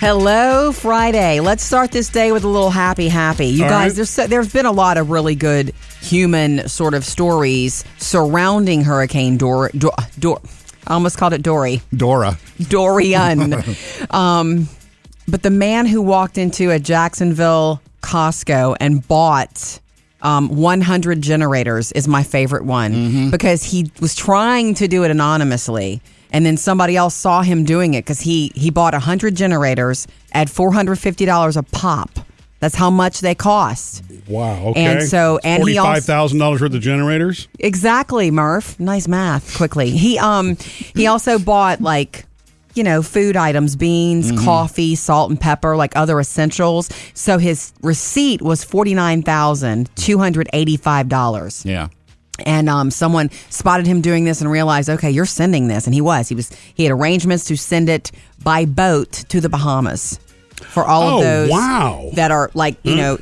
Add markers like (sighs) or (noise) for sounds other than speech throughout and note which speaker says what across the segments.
Speaker 1: Hello, Friday. Let's start this day with a little happy, happy. You
Speaker 2: All
Speaker 1: guys,
Speaker 2: right.
Speaker 1: there's there's been a lot of really good human sort of stories surrounding Hurricane Dor, Dor, Dor I almost called it Dory,
Speaker 3: Dora.
Speaker 1: Dorian. (laughs) um, but the man who walked into a Jacksonville Costco and bought um, 100 generators is my favorite one because he was trying to do it anonymously. And then somebody else saw him doing it because he, he bought 100 generators at $450 a pop. That's how much they cost.
Speaker 2: Wow. Okay.
Speaker 1: And so- and he also-
Speaker 2: forty-five thousand dollars worth of generators.
Speaker 1: Exactly, Murph. Nice math. Quickly, he um he also bought like you know food items, beans, coffee, salt and pepper, like other essentials. So his receipt was forty nine thousand two hundred eighty five dollars.
Speaker 3: Yeah.
Speaker 1: And um, someone spotted him doing this and realized, okay, you're sending this, and he was. He was. He had arrangements to send it by boat to the Bahamas for all
Speaker 2: Oh,
Speaker 1: of those
Speaker 2: wow.
Speaker 1: that are like you know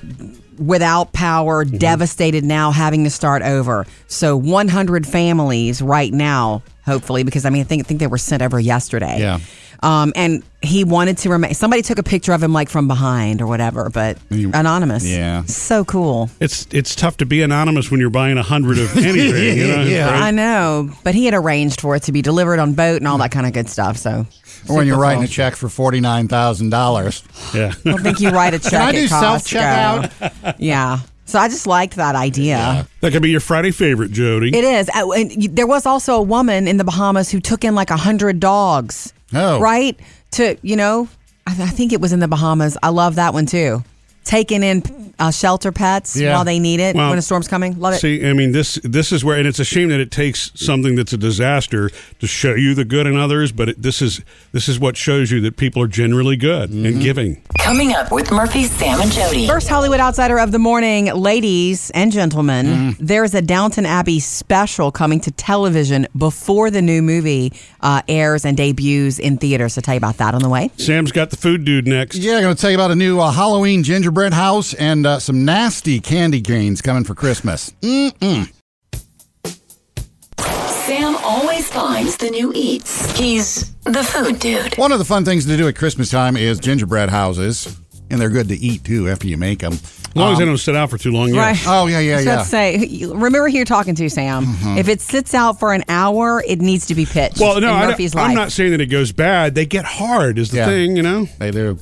Speaker 1: without power,
Speaker 2: Mm-hmm.
Speaker 1: devastated now, having to start over. So 100 families right now, hopefully, because I mean, I think I think they were sent over yesterday.
Speaker 3: Yeah.
Speaker 1: Um, and he wanted to remain. Somebody took a picture of him like from behind or whatever, but
Speaker 3: You-
Speaker 1: anonymous.
Speaker 3: Yeah.
Speaker 1: So cool.
Speaker 2: It's it's tough to be anonymous when you're buying a hundred of (laughs) anything. You know?
Speaker 3: Yeah.
Speaker 2: right?
Speaker 1: I know, but he had arranged for it to be delivered on boat and all that kind of good stuff. So,
Speaker 3: Or when you're
Speaker 1: super
Speaker 3: writing
Speaker 1: cool.
Speaker 3: a check for forty nine thousand dollars.
Speaker 2: Yeah.
Speaker 1: I don't think you write a check
Speaker 3: I
Speaker 1: at
Speaker 3: do
Speaker 1: Costco.
Speaker 3: self-checkout?
Speaker 1: Yeah. So I just liked that idea.
Speaker 2: That could be your Friday favorite, Jody.
Speaker 1: It is. Uh, and y- there was also a woman in the Bahamas who took in like a hundred dogs.
Speaker 3: Oh.
Speaker 1: Right? To, you know, I, I think it was in the Bahamas. I love that one too. Taking in uh, shelter pets
Speaker 3: Yeah.
Speaker 1: while they need it
Speaker 2: Well,
Speaker 1: when a storm's coming. Love it.
Speaker 2: See, I mean, this this is where, and it's a shame that it takes something that's a disaster to show you the good in others. But it, this is this is what shows you that people are generally good
Speaker 1: Mm-hmm.
Speaker 2: and giving.
Speaker 4: Coming up with Murphy, Sam, and Jody.
Speaker 1: First Hollywood Outsider of the morning, ladies and gentlemen. There's a Downton Abbey special coming to television before the new movie uh, airs and debuts in theaters. So tell you about that on the way.
Speaker 2: Sam's got the food dude next.
Speaker 3: Yeah, I'm going to tell you about a new uh, Halloween gingerbread house and uh, some nasty candy canes coming for Christmas. Mm-mm.
Speaker 4: Sam always finds the new eats. He's the food dude.
Speaker 3: One of the fun things to do at Christmas time is gingerbread houses, and they're good to eat too after you make them.
Speaker 2: As long as they don't sit out for too long. Yeah.
Speaker 1: Right.
Speaker 3: Oh yeah, yeah,
Speaker 1: I was
Speaker 3: yeah.
Speaker 1: about to say, remember who you're talking to, Sam. If it sits out for an hour, it needs to be pitched.
Speaker 2: Well, no,
Speaker 1: in
Speaker 2: I
Speaker 1: Murphy's
Speaker 2: don't, I'm
Speaker 1: life.
Speaker 2: not saying that it goes bad. They get hard, is the
Speaker 3: Yeah.
Speaker 2: thing, you know?
Speaker 3: They do.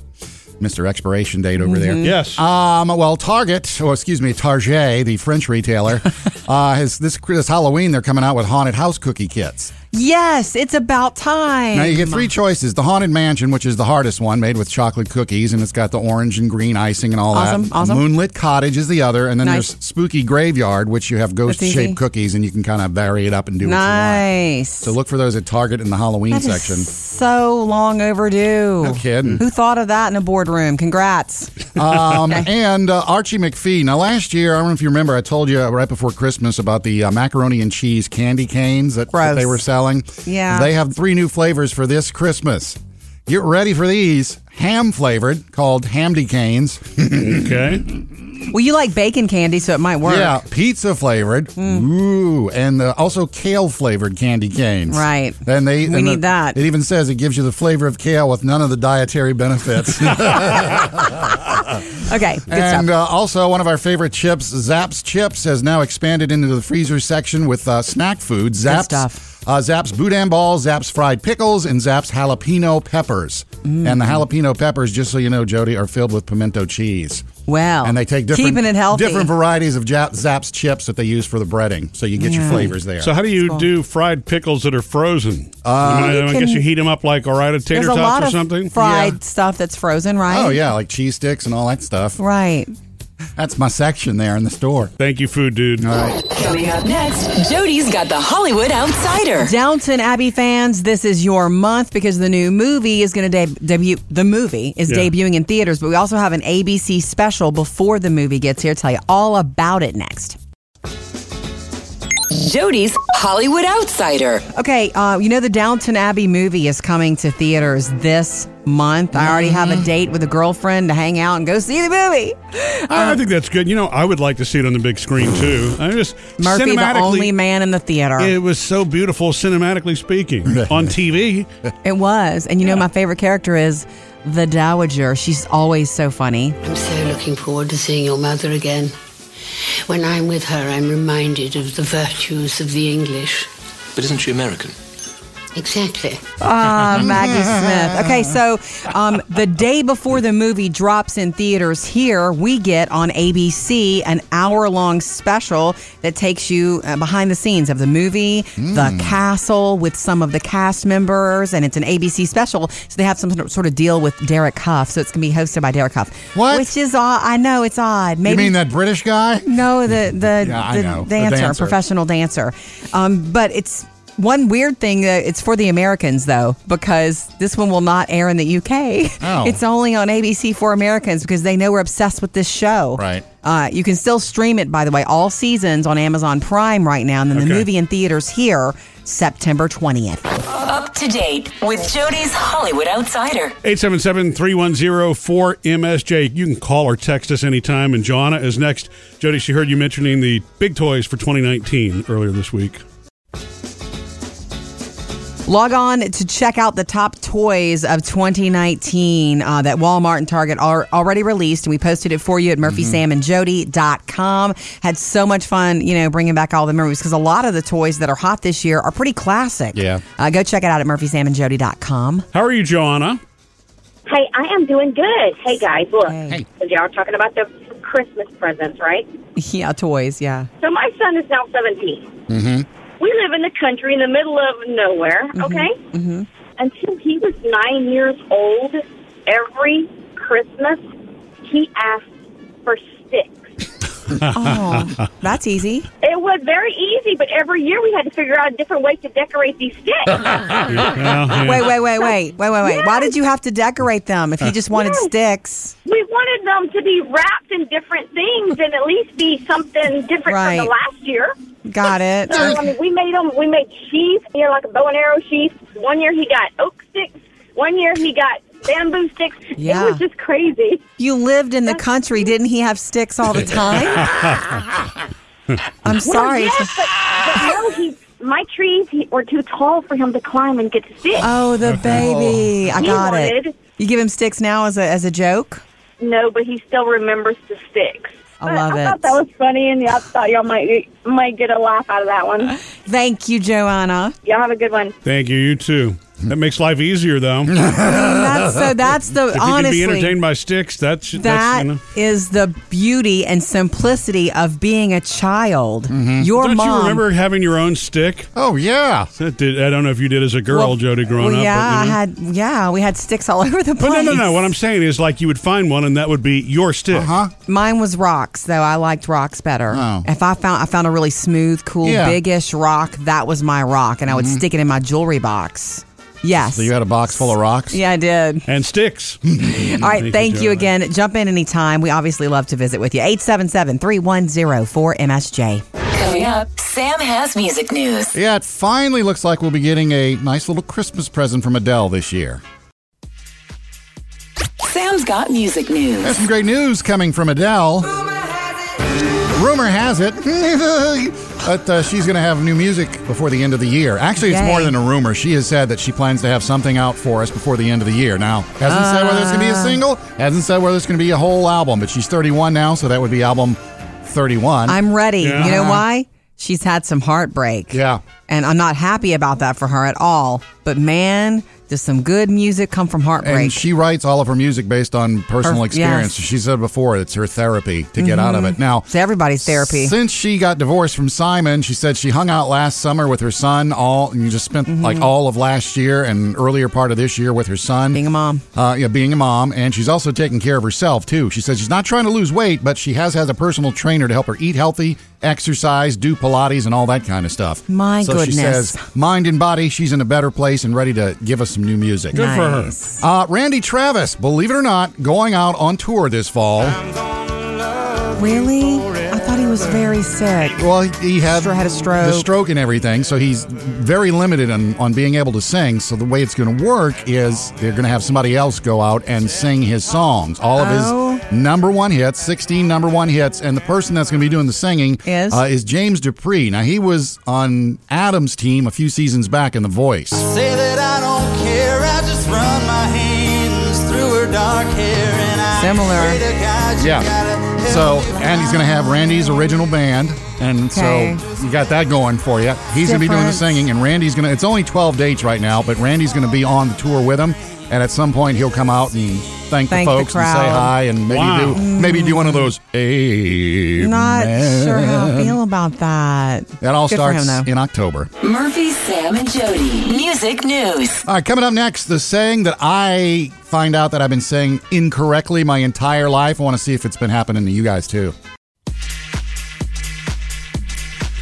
Speaker 3: Mr. Expiration Date over there.
Speaker 2: Yes.
Speaker 3: Um, well, Target, or excuse me, Target, the French retailer, (laughs) uh, has this this Halloween they're coming out with haunted house cookie kits.
Speaker 1: Yes, it's about time.
Speaker 3: Now you get three choices: the Haunted Mansion, which is the hardest one, made with chocolate cookies, and it's got the orange and green icing and all
Speaker 1: Awesome,
Speaker 3: that.
Speaker 1: awesome.
Speaker 3: Moonlit Cottage is the other, and then
Speaker 1: Nice.
Speaker 3: there's Spooky Graveyard, which you have ghost-shaped cookies, and you can kind of vary it up and do what you want.
Speaker 1: Nice.
Speaker 3: So look for those at Target in the Halloween
Speaker 1: That is
Speaker 3: section.
Speaker 1: so long overdue.
Speaker 3: No kidding.
Speaker 1: Who thought of that in a boardroom? Congrats. (laughs)
Speaker 3: Um, and uh, Archie McPhee. Now, last year, I don't know if you remember, I told you right before Christmas about the uh, macaroni and cheese candy canes that, that they were selling.
Speaker 1: Yeah.
Speaker 3: They have three new flavors for this Christmas. Get ready for these. Ham flavored, called Hamdy Canes.
Speaker 2: okay.
Speaker 1: Well, you like bacon candy, so it might work.
Speaker 3: Yeah, pizza flavored. Ooh, and uh, also kale flavored candy canes.
Speaker 1: Right.
Speaker 3: Then they
Speaker 1: We
Speaker 3: and
Speaker 1: need
Speaker 3: the-
Speaker 1: that.
Speaker 3: It even says it gives you the flavor of kale with none of the dietary benefits. (laughs)
Speaker 1: Okay. Good
Speaker 3: and
Speaker 1: stuff.
Speaker 3: uh, also, one of our favorite chips, Zapp's Chips, has now expanded into the freezer section with uh, snack food. Zapp's,
Speaker 1: stuff.
Speaker 3: Uh, Zapp's boudin balls, Zapp's fried pickles, and Zapp's jalapeno peppers.
Speaker 1: Mm.
Speaker 3: And the jalapeno peppers, just so you know, Jody, are filled with pimento cheese.
Speaker 1: Wow.
Speaker 3: And they take different,
Speaker 1: keeping it healthy.
Speaker 3: different varieties of Ja- Zapp's chips that they use for the breading, so you get your flavors there.
Speaker 2: So how do you do fried pickles that are frozen?
Speaker 3: Uh,
Speaker 2: I, mean, I-
Speaker 1: You
Speaker 2: I guess you heat them up like all right, tater
Speaker 1: a
Speaker 2: tots
Speaker 1: lot
Speaker 2: or something.
Speaker 1: fried
Speaker 3: Yeah.
Speaker 1: stuff that's frozen, right?
Speaker 3: oh yeah, like cheese sticks and all that stuff.
Speaker 1: Right.
Speaker 3: That's my section there in the store.
Speaker 2: Thank you, food dude.
Speaker 3: All right.
Speaker 4: Coming up next, Jody's got the Hollywood Outsider.
Speaker 1: Downton Abbey fans, this is your month because the new movie is going to de- debut. The movie is
Speaker 2: Yeah.
Speaker 1: debuting in theaters, but we also have an ABC special before the movie gets here. Tell you all about it next.
Speaker 4: Jody's Hollywood Outsider.
Speaker 1: Okay, uh, you know the Downton Abbey movie is coming to theaters this month. I already have a date with a girlfriend to hang out and go see the movie.
Speaker 2: I I think that's good. You know, I would like to see it on the big screen too. I just
Speaker 1: Murphy, the only man in the theater.
Speaker 2: It was so beautiful, cinematically speaking, (laughs) on TV.
Speaker 1: It was. And you know, my favorite character is the Dowager. She's always so funny.
Speaker 5: I'm so looking forward to seeing your mother again. When I'm with her, I'm reminded of the virtues of the English.
Speaker 6: But isn't she American?
Speaker 5: Exactly.
Speaker 1: Ah, Maggie (laughs) Smith. Okay, so um, the day before the movie drops in theaters here, we get on ABC an hour long special that takes you uh, behind the scenes of the movie, the castle with some of the cast members, and it's an ABC special. So they have some sort of deal with Derek Hough. So it's going to be hosted by Derek Hough.
Speaker 3: What?
Speaker 1: Which is odd. I know it's odd. Maybe
Speaker 3: You mean that British guy?
Speaker 1: no, the the,
Speaker 3: Yeah, I
Speaker 1: the
Speaker 3: know. The
Speaker 1: dancer,
Speaker 3: dancer.
Speaker 1: professional dancer. Um, but it's one weird thing. Uh, it's for the Americans though, because this one will not air in the UK.
Speaker 3: Oh. (laughs)
Speaker 1: It's only on ABC for Americans because they know we're obsessed with this show.
Speaker 3: Right.
Speaker 1: Uh, you can still stream it, by the way, all seasons on Amazon Prime right now, and then the movie in theaters here September twentieth.
Speaker 4: Up to date with Jody's Hollywood Outsider.
Speaker 2: 877-310-4MSJ. You can call or text us anytime. And Joanna is next. Jody, she heard you mentioning the big toys for 2019 earlier this week.
Speaker 1: Log on to check out the top toys of 2019 uh, that Walmart and Target are already released. And we posted it for you at murphysamandjody.com. Had so much fun, you know, bringing back all the memories because a lot of the toys that are hot this year are pretty classic.
Speaker 3: Yeah.
Speaker 1: Uh, go check it out at murphysamandjody.com.
Speaker 2: How are you, Joanna?
Speaker 7: Hey, I am doing good. Hey, guys, look.
Speaker 1: Hey.
Speaker 7: So y'all are talking about the Christmas presents, right? (laughs)
Speaker 1: Yeah, toys. Yeah.
Speaker 7: So my son is now 17.
Speaker 3: Mm-hmm.
Speaker 7: We live in the country in the middle of nowhere, okay?
Speaker 1: Mm-hmm.
Speaker 7: Until he was nine years old, every Christmas, he asked for sticks.
Speaker 1: Oh, that's easy.
Speaker 7: It was very easy, but every year we had to figure out a different way to decorate these sticks.
Speaker 2: Yeah, (laughs) yeah.
Speaker 1: Wait, wait, wait, wait, wait, wait, wait. Why did you have to decorate them if you just wanted
Speaker 7: Yes.
Speaker 1: sticks?
Speaker 7: we wanted them to be wrapped in different things and at least be something different
Speaker 1: Right.
Speaker 7: from the last year.
Speaker 1: Got it.
Speaker 7: So, (laughs) um, I mean, we made them. We made sheaths, you know, like a bow and arrow sheath. One year he got oak sticks. One year he got bamboo sticks.
Speaker 1: Yeah.
Speaker 7: It was just crazy.
Speaker 1: You lived in the country. Didn't he have sticks all the (laughs) time? I'm sorry.
Speaker 7: Well, yes, but, but no, he. My trees he, were too tall for him to climb and get to sticks.
Speaker 1: Oh, the (laughs) oh. baby. I got
Speaker 7: wanted-
Speaker 1: it. You give him sticks now as a as a joke?
Speaker 7: No, but he still remembers the sticks.
Speaker 1: I
Speaker 7: But
Speaker 1: love
Speaker 7: I
Speaker 1: it.
Speaker 7: thought that was funny, and I thought y'all might might get a laugh out of that one.
Speaker 1: Thank you, Joanna.
Speaker 7: Y'all have a good one.
Speaker 2: Thank you. You too. That makes life easier, though. if
Speaker 1: That's so that's the (laughs)
Speaker 2: you can be entertained by sticks, that's that's
Speaker 1: that
Speaker 2: you know.
Speaker 1: is the beauty and simplicity of being a child. Mm-hmm. Your
Speaker 2: Don't
Speaker 1: mom
Speaker 2: you remember having your own stick?
Speaker 3: Oh, yeah.
Speaker 2: That did, I don't know if you did as a girl,
Speaker 1: Well,
Speaker 2: Jody, growing
Speaker 1: well,
Speaker 2: up.
Speaker 1: Yeah,
Speaker 2: you know.
Speaker 1: I had yeah, we had sticks all (laughs) over the place.
Speaker 2: But
Speaker 1: place.
Speaker 2: no, no, no. What I'm saying is, like, you would find one, and that would be your stick.
Speaker 3: Huh?
Speaker 1: Mine was rocks, though. I liked rocks better.
Speaker 3: Oh.
Speaker 1: If I found I found a really smooth, cool,
Speaker 3: Yeah.
Speaker 1: biggish rock, that was my rock, and I would mm-hmm. stick it in my jewelry box. Yes.
Speaker 3: So you had a box full of rocks?
Speaker 1: yeah, I did.
Speaker 2: And sticks. (laughs)
Speaker 1: All right, thank you
Speaker 2: Joanna.
Speaker 1: again. Jump in anytime. We obviously love to visit with you. 877-310-4MSJ.
Speaker 4: Coming up, Sam has music news.
Speaker 3: Yeah, it finally looks like we'll be getting a nice little Christmas present from Adele this year.
Speaker 4: Sam's got music news.
Speaker 3: There's
Speaker 4: news.
Speaker 3: some great news coming from Adele. Rumor has it (laughs) that uh, she's going to have new music before the end of the year. Actually, it's
Speaker 1: Yay.
Speaker 3: more than a rumor. She has said that she plans to have something out for us before the end of the year. Now, hasn't said whether it's going to be a single, hasn't said whether it's going to be a whole album, but she's 31 now, so that would be album 31.
Speaker 1: I'm ready.
Speaker 2: Yeah.
Speaker 1: You know why? She's had some heartbreak.
Speaker 3: yeah.
Speaker 1: And I'm not happy about that for her at all. But man, does some good music come from heartbreak.
Speaker 3: And she writes all of her music based on personal
Speaker 1: Her-
Speaker 3: experience.
Speaker 1: yes.
Speaker 3: She said before it's her therapy to get out of it. Now,
Speaker 1: it's everybody's therapy.
Speaker 3: Since she got divorced from Simon, she said she hung out last summer with her son. All and you just spent
Speaker 1: Mm-hmm.
Speaker 3: like all of last year and earlier part of this year with her son.
Speaker 1: Being a mom.
Speaker 3: uh, yeah, being a mom, and she's also taking care of herself too. She says she's not trying to lose weight, but she has had a personal trainer to help her eat healthy, exercise, do Pilates, and all that kind of stuff.
Speaker 1: My
Speaker 3: so she says, mind and body, she's in a better place and ready to give us some new music.
Speaker 2: Good for her.
Speaker 3: Uh, Randy Travis, believe it or not, going out on tour this fall.
Speaker 1: Really? I thought he was very sick.
Speaker 3: Well, he, he had,
Speaker 1: Stro- had a stroke.
Speaker 3: the stroke and everything, so he's very limited on, on being able to sing. So the way it's going to work is they're going to have somebody else go out and sing his songs, all of
Speaker 1: Oh.
Speaker 3: His number one hits, 16 number one hits, and the person that's going to be doing the singing
Speaker 1: Is?
Speaker 3: uh, is James Dupré. Now he was on Adam's team a few seasons back in The Voice.
Speaker 8: Say that I don't care, I just run my hands through her
Speaker 1: Similar.
Speaker 3: Yeah. So Andy's going to have Randy's original band, and
Speaker 1: Okay.
Speaker 3: so you got that going for you. He's going to be doing the singing, and Randy's going to. It's only 12 dates right now, but Randy's going to be on the tour with him, and at some point he'll come out and thank,
Speaker 1: Thank
Speaker 3: the
Speaker 1: the
Speaker 3: folks and say hi, and maybe
Speaker 2: Wow.
Speaker 3: do maybe do one of those. Amen.
Speaker 1: Not sure how I feel about that.
Speaker 3: That all
Speaker 1: Good
Speaker 3: starts
Speaker 1: him,
Speaker 3: in October.
Speaker 4: Murphy, Sam, and Jody. Music news.
Speaker 3: All right, coming up next, the saying that I find out that I've been saying incorrectly my entire life. I want to see if it's been happening to you guys too.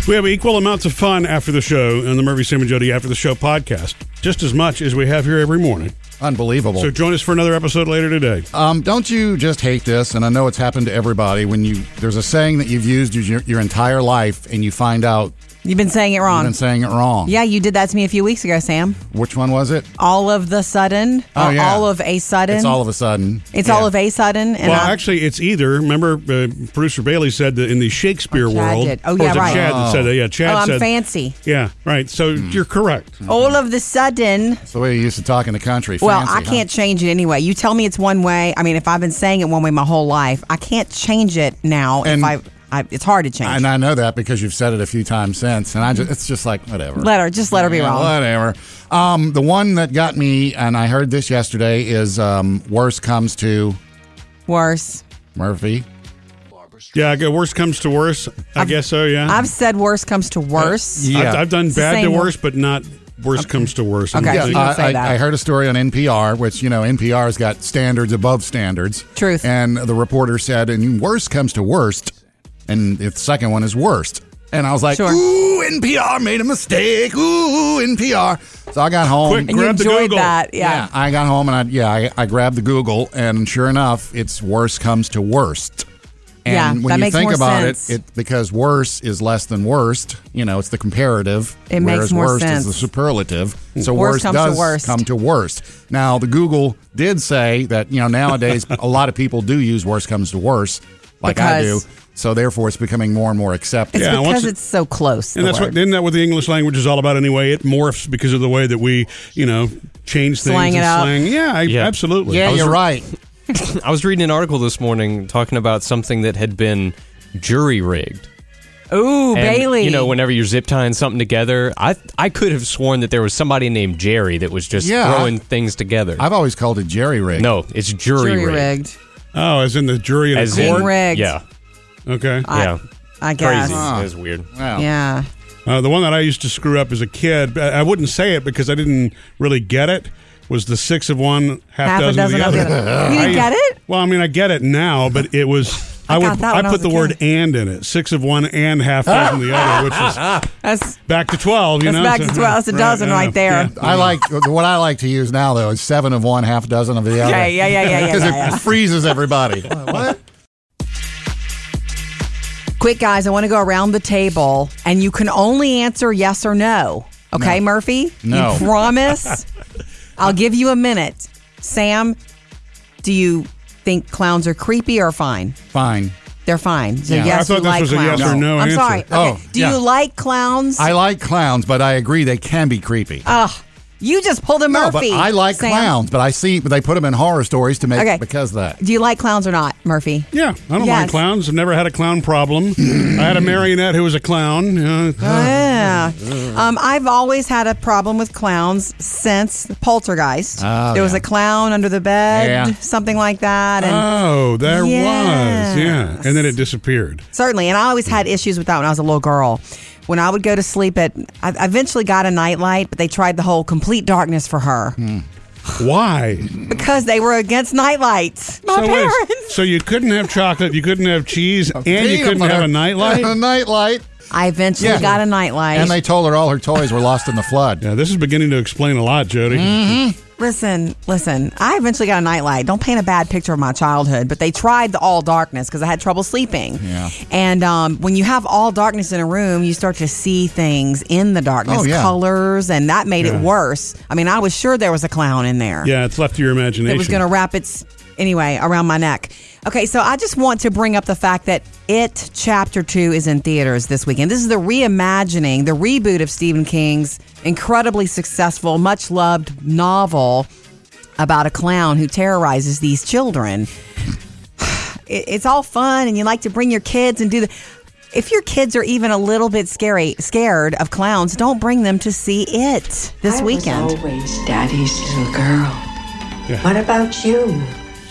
Speaker 2: We have equal amounts of fun after the show on the Murphy, Sam, and Jody After the Show podcast, just as much as we have here every morning.
Speaker 3: Unbelievable.
Speaker 2: So join us for another episode later today.
Speaker 3: Um, don't you just hate this? And I know it's happened to everybody. When you there's a saying that you've used your, your entire life, and you find out
Speaker 1: You've been saying it wrong.
Speaker 3: you've been saying it wrong.
Speaker 1: yeah, you did that to me a few weeks ago, Sam.
Speaker 3: Which one was it?
Speaker 1: All of the sudden.
Speaker 3: Oh,
Speaker 1: or
Speaker 3: yeah.
Speaker 1: All of a sudden.
Speaker 3: It's all of a sudden.
Speaker 1: It's
Speaker 3: Yeah.
Speaker 1: all of a sudden. And
Speaker 2: well,
Speaker 1: I,
Speaker 2: actually, it's either. Remember, uh, producer Bailey said that in the Shakespeare
Speaker 1: Oh, Chad
Speaker 2: world.
Speaker 1: did. Oh, yeah, right.
Speaker 2: Chad that said that. Yeah, Chad
Speaker 1: oh, I'm
Speaker 2: said.
Speaker 1: fancy.
Speaker 2: Yeah, right. So
Speaker 3: Hmm.
Speaker 2: you're correct.
Speaker 1: All of the sudden.
Speaker 3: That's the way you used to talk in the country.
Speaker 1: Well, I can't change it anyway. You tell me it's one way. I mean, if I've been saying it one way my whole life, I can't change it now.
Speaker 3: And-
Speaker 1: if I, I, it's hard to change.
Speaker 3: And I know that because you've said it a few times since, and I just it's just like whatever.
Speaker 1: let her, just let her be
Speaker 3: Yeah,
Speaker 1: wrong.
Speaker 3: Whatever. Um, the one that got me, and I heard this yesterday, is um, worst comes to
Speaker 1: Worse.
Speaker 3: Murphy.
Speaker 2: Yeah, I go worst comes to worse. I guess so. Yeah.
Speaker 1: I've said worse comes to worse.
Speaker 3: Yeah.
Speaker 2: I've, I've done
Speaker 1: It's
Speaker 2: bad to worse, but not worst comes to worst.
Speaker 1: Okay.
Speaker 2: I
Speaker 1: you
Speaker 2: think.
Speaker 1: don't say
Speaker 3: I. I heard a story on NPR, which you know NPR's got standards above standards.
Speaker 1: Truth.
Speaker 3: And the reporter said, "And worst comes to worst," and the second one is worst. And I was like,
Speaker 1: Sure.
Speaker 3: "Ooh, NPR made a mistake. Ooh, NPR." So I got home.
Speaker 2: Quick,
Speaker 1: and you
Speaker 2: grab the
Speaker 1: enjoyed
Speaker 2: Google.
Speaker 1: that. Yeah.
Speaker 3: I got home and I yeah I, I grabbed the Google and sure enough, it's worst comes to worst. And
Speaker 1: Yeah,
Speaker 3: when
Speaker 1: that
Speaker 3: you
Speaker 1: makes
Speaker 3: think
Speaker 1: more
Speaker 3: about
Speaker 1: sense.
Speaker 3: it, it because worse is less than worst. You know, it's the comparative.
Speaker 1: It makes
Speaker 3: whereas
Speaker 1: more
Speaker 3: worst
Speaker 1: sense.
Speaker 3: is the superlative. So
Speaker 1: Worst
Speaker 3: worst,
Speaker 1: comes to
Speaker 3: does
Speaker 1: worst.
Speaker 3: come to worst. Now the Google did say that you know nowadays (laughs) a lot of people do use worst comes to worst, like I do. So therefore, it's becoming more and more accepted.
Speaker 1: It's
Speaker 2: Yeah, once
Speaker 1: because
Speaker 2: it-
Speaker 1: it's so close.
Speaker 2: And that's what
Speaker 1: word.
Speaker 2: isn't that what the English language is all about anyway? It morphs because of the way that we, you know, change things
Speaker 1: Slang it
Speaker 2: and
Speaker 1: out.
Speaker 2: slang. Yeah, I,
Speaker 6: Yeah.
Speaker 2: absolutely.
Speaker 3: yeah, oh,
Speaker 2: I was-
Speaker 3: you're right. (laughs)
Speaker 6: I was reading an article this morning talking about something that had been jury rigged.
Speaker 1: Ooh,
Speaker 6: And,
Speaker 1: Bailey.
Speaker 6: You know, whenever you're zip tying something together, I I could have sworn that there was somebody named Jerry that was just
Speaker 3: Yeah.
Speaker 6: throwing things together.
Speaker 3: I've always called it jerry rigged.
Speaker 6: no, it's jury,
Speaker 1: jury
Speaker 6: rigged.
Speaker 1: Rigged.
Speaker 2: Oh, as in the jury in
Speaker 6: As
Speaker 2: a
Speaker 6: in,
Speaker 2: court.
Speaker 1: rigged.
Speaker 6: Yeah,
Speaker 2: Okay.
Speaker 1: I,
Speaker 6: yeah,
Speaker 1: I guess.
Speaker 6: crazy. It's weird.
Speaker 3: Wow.
Speaker 1: Yeah.
Speaker 2: Uh, the one that I used to screw up as a kid, I I wouldn't say it because I didn't really get it. Was the six of one, half,
Speaker 1: Half a
Speaker 2: dozen,
Speaker 1: dozen
Speaker 2: of
Speaker 1: of
Speaker 2: the
Speaker 1: the
Speaker 2: other?
Speaker 1: other. You didn't (laughs)
Speaker 2: I-
Speaker 1: get it?
Speaker 2: Well, I mean, I get it now, but it was. I,
Speaker 1: I
Speaker 2: would. I
Speaker 1: I
Speaker 2: put the
Speaker 1: a
Speaker 2: word "and" in it. Six of one and half dozen of the other, (laughs) which is
Speaker 1: That's
Speaker 2: back to twelve. You
Speaker 1: That's
Speaker 2: know,
Speaker 1: back to 12. That's a dozen
Speaker 2: yeah,
Speaker 1: right there.
Speaker 2: yeah.
Speaker 3: I like what I like to use now though is seven of one, half a dozen of the other.
Speaker 1: Yeah, yeah, yeah, yeah,
Speaker 3: Because
Speaker 1: yeah,
Speaker 3: it
Speaker 1: yeah.
Speaker 3: freezes everybody. (laughs) what?
Speaker 1: quick, guys. I want to go around the table, and you can only answer yes or no. Okay, Murphy?
Speaker 3: No.
Speaker 1: You promise? (laughs) I'll give you a minute. Sam, do you think clowns are creepy or fine?
Speaker 3: Fine.
Speaker 1: They're fine. So
Speaker 3: Yeah.
Speaker 1: yes,
Speaker 2: I thought
Speaker 1: you
Speaker 2: this
Speaker 1: like
Speaker 2: was a
Speaker 1: clowns.
Speaker 2: yes or no
Speaker 1: I'm
Speaker 2: answer.
Speaker 1: sorry. Okay.
Speaker 3: Oh,
Speaker 1: do
Speaker 3: yeah.
Speaker 1: you like clowns?
Speaker 3: I like clowns, but I agree they can be creepy.
Speaker 1: Ugh. You just pulled a
Speaker 3: no,
Speaker 1: Murphy.
Speaker 3: but I like
Speaker 1: Sam.
Speaker 3: clowns, but I see they put them in horror stories to make
Speaker 1: Okay.
Speaker 3: because of that.
Speaker 1: Do you like clowns or not, Murphy?
Speaker 2: Yeah, I don't
Speaker 1: Yes.
Speaker 2: mind clowns. I've never had a clown problem. I had a (laughs) marionette who was a clown. Uh,
Speaker 1: Yeah. Um, I've always had a problem with clowns since Poltergeist.
Speaker 3: Oh,
Speaker 1: there was
Speaker 3: yeah.
Speaker 1: a clown under the bed,
Speaker 3: Yeah.
Speaker 1: something like that. And
Speaker 2: oh, there was. Yeah, and then it disappeared.
Speaker 1: certainly, and I always had issues with that when I was a little girl. When I would go to sleep at, I I eventually got a nightlight, but they tried the whole complete darkness for her
Speaker 3: Hmm.
Speaker 2: Why?
Speaker 1: because they were against nightlights. My
Speaker 2: so, wait,
Speaker 1: parents.
Speaker 2: so you couldn't have chocolate, you couldn't have cheese, and you couldn't
Speaker 3: butter.
Speaker 2: have a nightlight. (laughs)
Speaker 3: a
Speaker 2: nightlight.
Speaker 3: nightlight.
Speaker 1: I eventually
Speaker 3: Yeah.
Speaker 1: got a nightlight.
Speaker 3: And they told her all her toys were lost in the flood.
Speaker 2: Yeah, this is beginning to explain a lot, Jody.
Speaker 3: Mm-hmm.
Speaker 1: Listen, listen. I eventually got a nightlight. Don't paint a bad picture of my childhood, but they tried the all darkness because I had trouble sleeping.
Speaker 3: Yeah.
Speaker 1: And um, when you have all darkness in a room, you start to see things in the darkness,
Speaker 3: Oh, yeah.
Speaker 1: colors, and that made
Speaker 2: Yeah.
Speaker 1: it worse. I mean, I was sure there was a clown in there.
Speaker 2: Yeah, it's left to your imagination.
Speaker 1: It was going to wrap its anyway around my neck. Okay, so I just want to bring up the fact that It Chapter 2 is in theaters this weekend. This is the reimagining, the reboot of Stephen King's incredibly successful, much loved novel. about a clown who terrorizes these children. (sighs) It- It's all fun, and you like to bring your kids and do the. If your kids are even a little bit scary, scared of clowns, don't bring them to see it this
Speaker 8: I
Speaker 1: weekend.
Speaker 8: was always Daddy's little girl. What about you?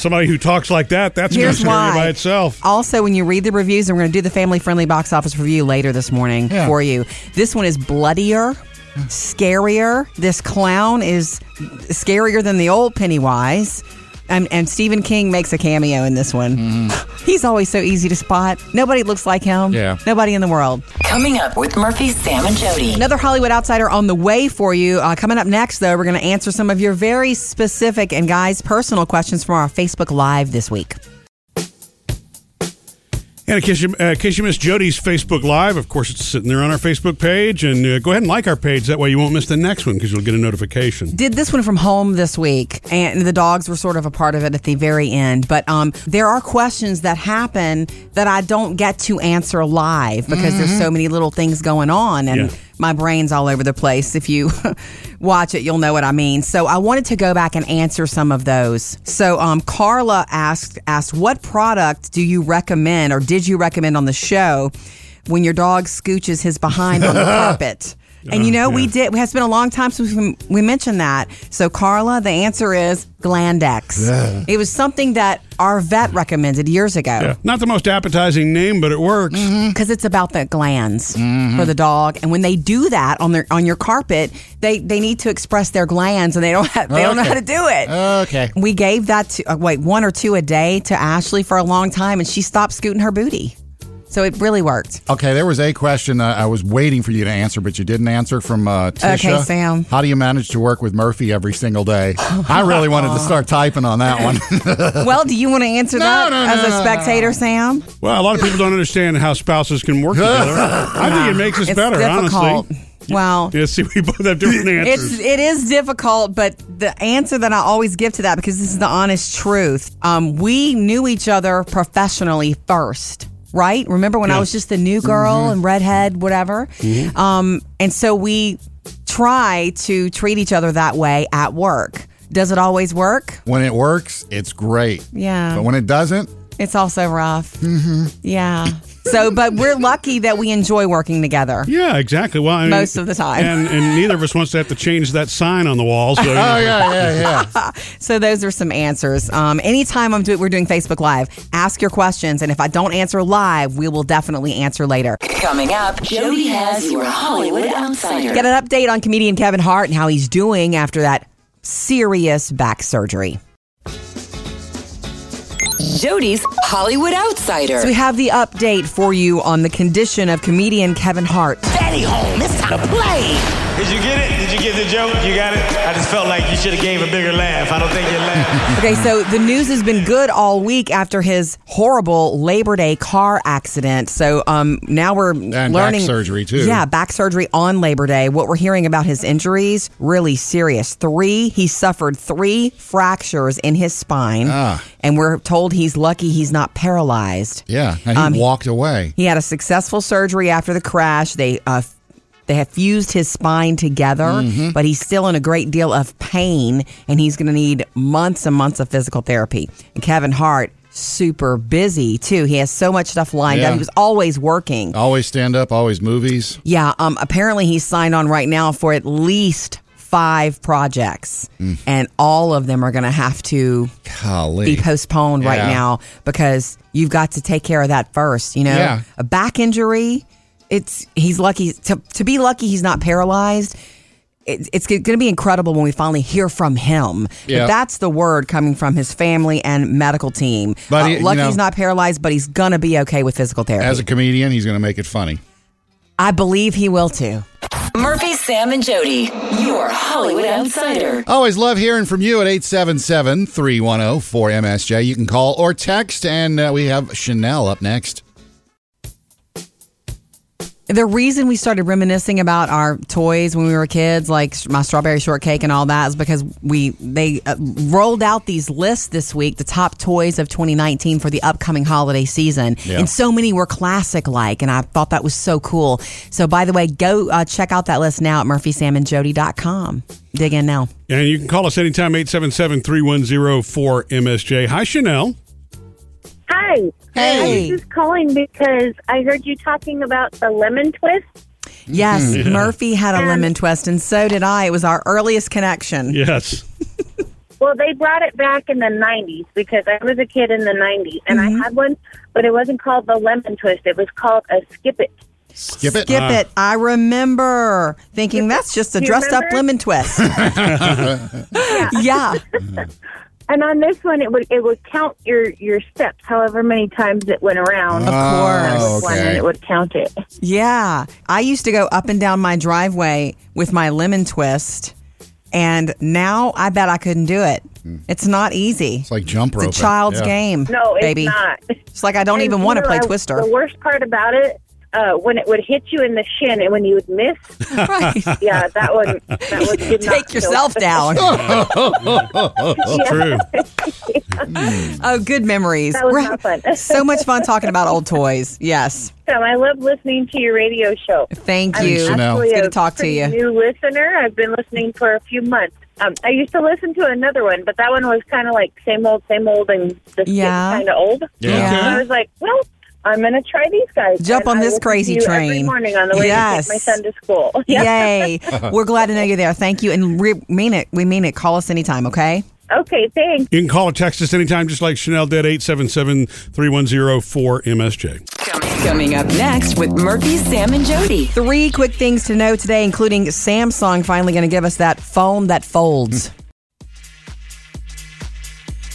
Speaker 2: Somebody who talks like that, that's going to
Speaker 1: Here's
Speaker 2: scare you
Speaker 1: why.
Speaker 2: by itself.
Speaker 1: Also, when you read the reviews, and we're going to do the family friendly box office review later this morning
Speaker 3: Yeah.
Speaker 1: for you. This one is bloodier, scarier. This clown is scarier than the old Pennywise. And, and Stephen King makes a cameo in this one. He's always so easy to spot. Nobody looks like him.
Speaker 3: Yeah.
Speaker 1: Nobody in the world.
Speaker 4: Coming up with Murphy, Sam, and Jody.
Speaker 1: Another Hollywood outsider on the way for you. Uh, coming up next, though, we're going to answer some of your very specific and guys' personal questions from our Facebook Live this week.
Speaker 2: And in case you, uh, in case you missed Jody's Facebook Live, of course, it's sitting there on our Facebook page. And uh, go ahead and like our page. That way you won't miss the next one because you'll get a notification.
Speaker 1: did this one from home this week, and the dogs were sort of a part of it at the very end. But um, there are questions that happen that I don't get to answer live because there's so many little things going on, and
Speaker 2: Yeah.
Speaker 1: My brain's all over the place. If you (laughs) watch it, you'll know what I mean. So I wanted to go back and answer some of those. So um, Carla asked asked what product do you recommend, or did you recommend on the show when your dog scooches his behind on the (laughs) carpet? And you know, we did. It has been a long time since we, we mentioned that. So, Carla, the answer is Glandex. It was something that our vet recommended years ago
Speaker 2: Yeah. Not the most appetizing name, but it works.
Speaker 1: because it's about the glands
Speaker 2: Mm-hmm.
Speaker 1: for the dog. And when they do that on their on your carpet, they they need to express their glands, and they don't have, they don't know how to do it.
Speaker 3: Okay.
Speaker 1: we gave that to uh, wait one or two a day to Ashley for a long time, and she stopped scooting her booty. So it really worked.
Speaker 3: Okay, there was a question uh, I was waiting for you to answer, but you didn't answer from uh, Tisha.
Speaker 1: Okay, Sam.
Speaker 3: How do you manage to work with Murphy every single day? I really wanted to start typing on that one. (laughs)
Speaker 1: well, do you want to answer
Speaker 3: No,
Speaker 1: that
Speaker 3: no, no,
Speaker 1: as a
Speaker 3: no, no,
Speaker 1: spectator, Sam?
Speaker 2: Well, a lot of people don't understand how spouses can work together. (laughs) I think it makes us
Speaker 1: It's
Speaker 2: better,
Speaker 1: difficult.
Speaker 2: honestly.
Speaker 1: Well,
Speaker 2: Yeah, see, we both have different answers.
Speaker 1: It's it is difficult, but the answer that I always give to that because this is the honest truth. Um, we knew each other professionally first, right? Remember when I was just a new girl and redhead, whatever. Um, and so we try to treat each other that way at work. Does it always work?
Speaker 3: when it works, it's great.
Speaker 1: Yeah.
Speaker 3: But when it doesn't,
Speaker 1: It's also rough. Mm-hmm. Yeah. So, but we're lucky that we enjoy working together.
Speaker 2: yeah, exactly. Well, I mean,
Speaker 1: Most of the time.
Speaker 2: and and neither of us wants to have to change that sign on the wall. So
Speaker 3: oh yeah, yeah, yeah. (laughs)
Speaker 1: So those are some answers. Um, anytime I'm doing, we're doing Facebook Live. Ask your questions, and if I don't answer live, we will definitely answer later.
Speaker 4: Coming up, Jody has your Hollywood Outsider.
Speaker 1: Get an update on comedian Kevin Hart and how he's doing after that serious back surgery.
Speaker 4: Jody's Hollywood Outsider.
Speaker 1: So we have the update for you on the condition of comedian Kevin Hart.
Speaker 4: Daddy home. It's time to play.
Speaker 9: Did you get it? Did you get the joke? You got it? I just felt like you should have gave a bigger laugh. I don't think you laughed. (laughs)
Speaker 1: Okay, so the news has been good all week after his horrible Labor Day car accident. So um, now we're
Speaker 3: back
Speaker 1: learning
Speaker 3: surgery, too.
Speaker 1: Yeah, back surgery on Labor Day. What we're hearing about his injuries really serious. Three, he suffered three fractures in his spine,
Speaker 3: Ah.
Speaker 1: and we're told he's lucky he's not paralyzed.
Speaker 3: Yeah, and he
Speaker 1: Um,
Speaker 3: walked away.
Speaker 1: He had a successful surgery after the crash. They uh, they have fused his spine together,
Speaker 3: Mm-hmm.
Speaker 1: but he's still in a great deal of pain, and he's going to need months and months of physical therapy. And Kevin Hart, super busy too. He has so much stuff lined
Speaker 3: Yeah.
Speaker 1: up. He was always working.
Speaker 3: Always stand up, always movies.
Speaker 1: Yeah. Um. Apparently, he's signed on right now for at least five projects,
Speaker 3: Mm.
Speaker 1: and all of them are going to have to
Speaker 3: Golly.
Speaker 1: be postponed right now because you've got to take care of that first. You know,
Speaker 3: Yeah.
Speaker 1: a back injury. It's he's lucky to to be lucky he's not paralyzed. It, it's going to be incredible when we finally hear from him.
Speaker 3: Yeah.
Speaker 1: That's the word coming from his family and medical team.
Speaker 3: But
Speaker 1: Uh,
Speaker 3: he- you
Speaker 1: lucky
Speaker 3: know-
Speaker 1: he's not paralyzed, but he's going to be okay with physical therapy.
Speaker 3: As a comedian, he's going to make it funny.
Speaker 1: I believe he will too.
Speaker 4: Murphy, Sam, and Jody, your Hollywood Outsider.
Speaker 3: Always love hearing from you at 877 310 4MSJ. You can call or text, and uh, we have Chanel up next.
Speaker 1: The reason we started reminiscing about our toys when we were kids, like my strawberry shortcake and all that, is because we they uh, rolled out these lists this week, the top toys of 2019 for the upcoming holiday season,
Speaker 3: Yeah.
Speaker 1: and so many were classic like, and I thought that was so cool. So, by the way, go uh, check out that list now at murphysamandjody.com. Dig in now.
Speaker 2: And you can call us anytime, 877-310-4MSJ. Hi, Chanel.
Speaker 7: Hi.
Speaker 1: Hey.
Speaker 7: I was just calling because I heard you talking about the lemon twist.
Speaker 1: Yes,
Speaker 2: Yeah.
Speaker 1: Murphy had a
Speaker 7: And-
Speaker 1: lemon twist, and so did I. It was our earliest connection.
Speaker 2: Yes.
Speaker 7: Well, they brought it back in the 90s because I was a kid in the 90s and I had one, but it wasn't called the lemon twist. It was called a skip it.
Speaker 3: Skip it.
Speaker 1: Skip
Speaker 2: Ah.
Speaker 1: it. I remember thinking that's just a
Speaker 7: Do you
Speaker 1: dressed up lemon twist. (laughs) (laughs) yeah. (laughs)
Speaker 7: And on this one, it would it would count your your steps, however many times it went around.
Speaker 1: Of
Speaker 7: on
Speaker 1: course.
Speaker 7: this one,
Speaker 3: okay.
Speaker 7: and it would count it.
Speaker 1: Yeah. I used to go up and down my driveway with my lemon twist. And now I bet I couldn't do it. Hmm. It's not easy.
Speaker 3: It's like jump rope.
Speaker 1: It's a child's
Speaker 3: Yeah.
Speaker 1: game.
Speaker 7: No, it's
Speaker 1: baby.
Speaker 7: not.
Speaker 1: It's like I don't
Speaker 7: And,
Speaker 1: even
Speaker 7: you
Speaker 1: want to
Speaker 7: know,
Speaker 1: play
Speaker 7: I-
Speaker 1: Twister.
Speaker 7: The worst part about it, uh, when it would hit you in the shin and when you would miss,
Speaker 1: right.
Speaker 7: yeah, that one, that one did (laughs)
Speaker 1: Take
Speaker 7: feel
Speaker 1: yourself
Speaker 7: good.
Speaker 1: down.
Speaker 2: It's (laughs) true. (laughs)
Speaker 1: oh, good memories.
Speaker 7: That was not fun.
Speaker 1: so much fun talking about old toys. Yes.
Speaker 7: So I love listening to your radio show.
Speaker 1: Thank you.
Speaker 7: I'm
Speaker 1: you.
Speaker 3: Chanel.
Speaker 7: actually
Speaker 1: It's good
Speaker 7: a
Speaker 1: to talk to you.
Speaker 7: New listener. I've been listening for a few months. Um, I used to listen to another one, but that one was kind of like same old, same old, and the
Speaker 1: Yeah.
Speaker 7: kind of old.
Speaker 3: Yeah.
Speaker 7: So I was like, well, I'm going to try these guys.
Speaker 1: Jump on this
Speaker 7: listen to
Speaker 1: crazy
Speaker 7: you Every
Speaker 1: train.
Speaker 7: morning on the way
Speaker 1: Yes.
Speaker 7: to take my son to school. Yeah. (laughs)
Speaker 1: Yay. We're glad to know you're there. Thank you. And we mean it. We mean it. Call us anytime, okay?
Speaker 7: Okay. Thanks.
Speaker 2: You can call or text us anytime, just like Chanel did, 877-310-4MSJ.
Speaker 10: Coming up next with Murphy, Sam, and Jody.
Speaker 1: Three quick things to know today, including Samsung finally going to give us that phone that folds.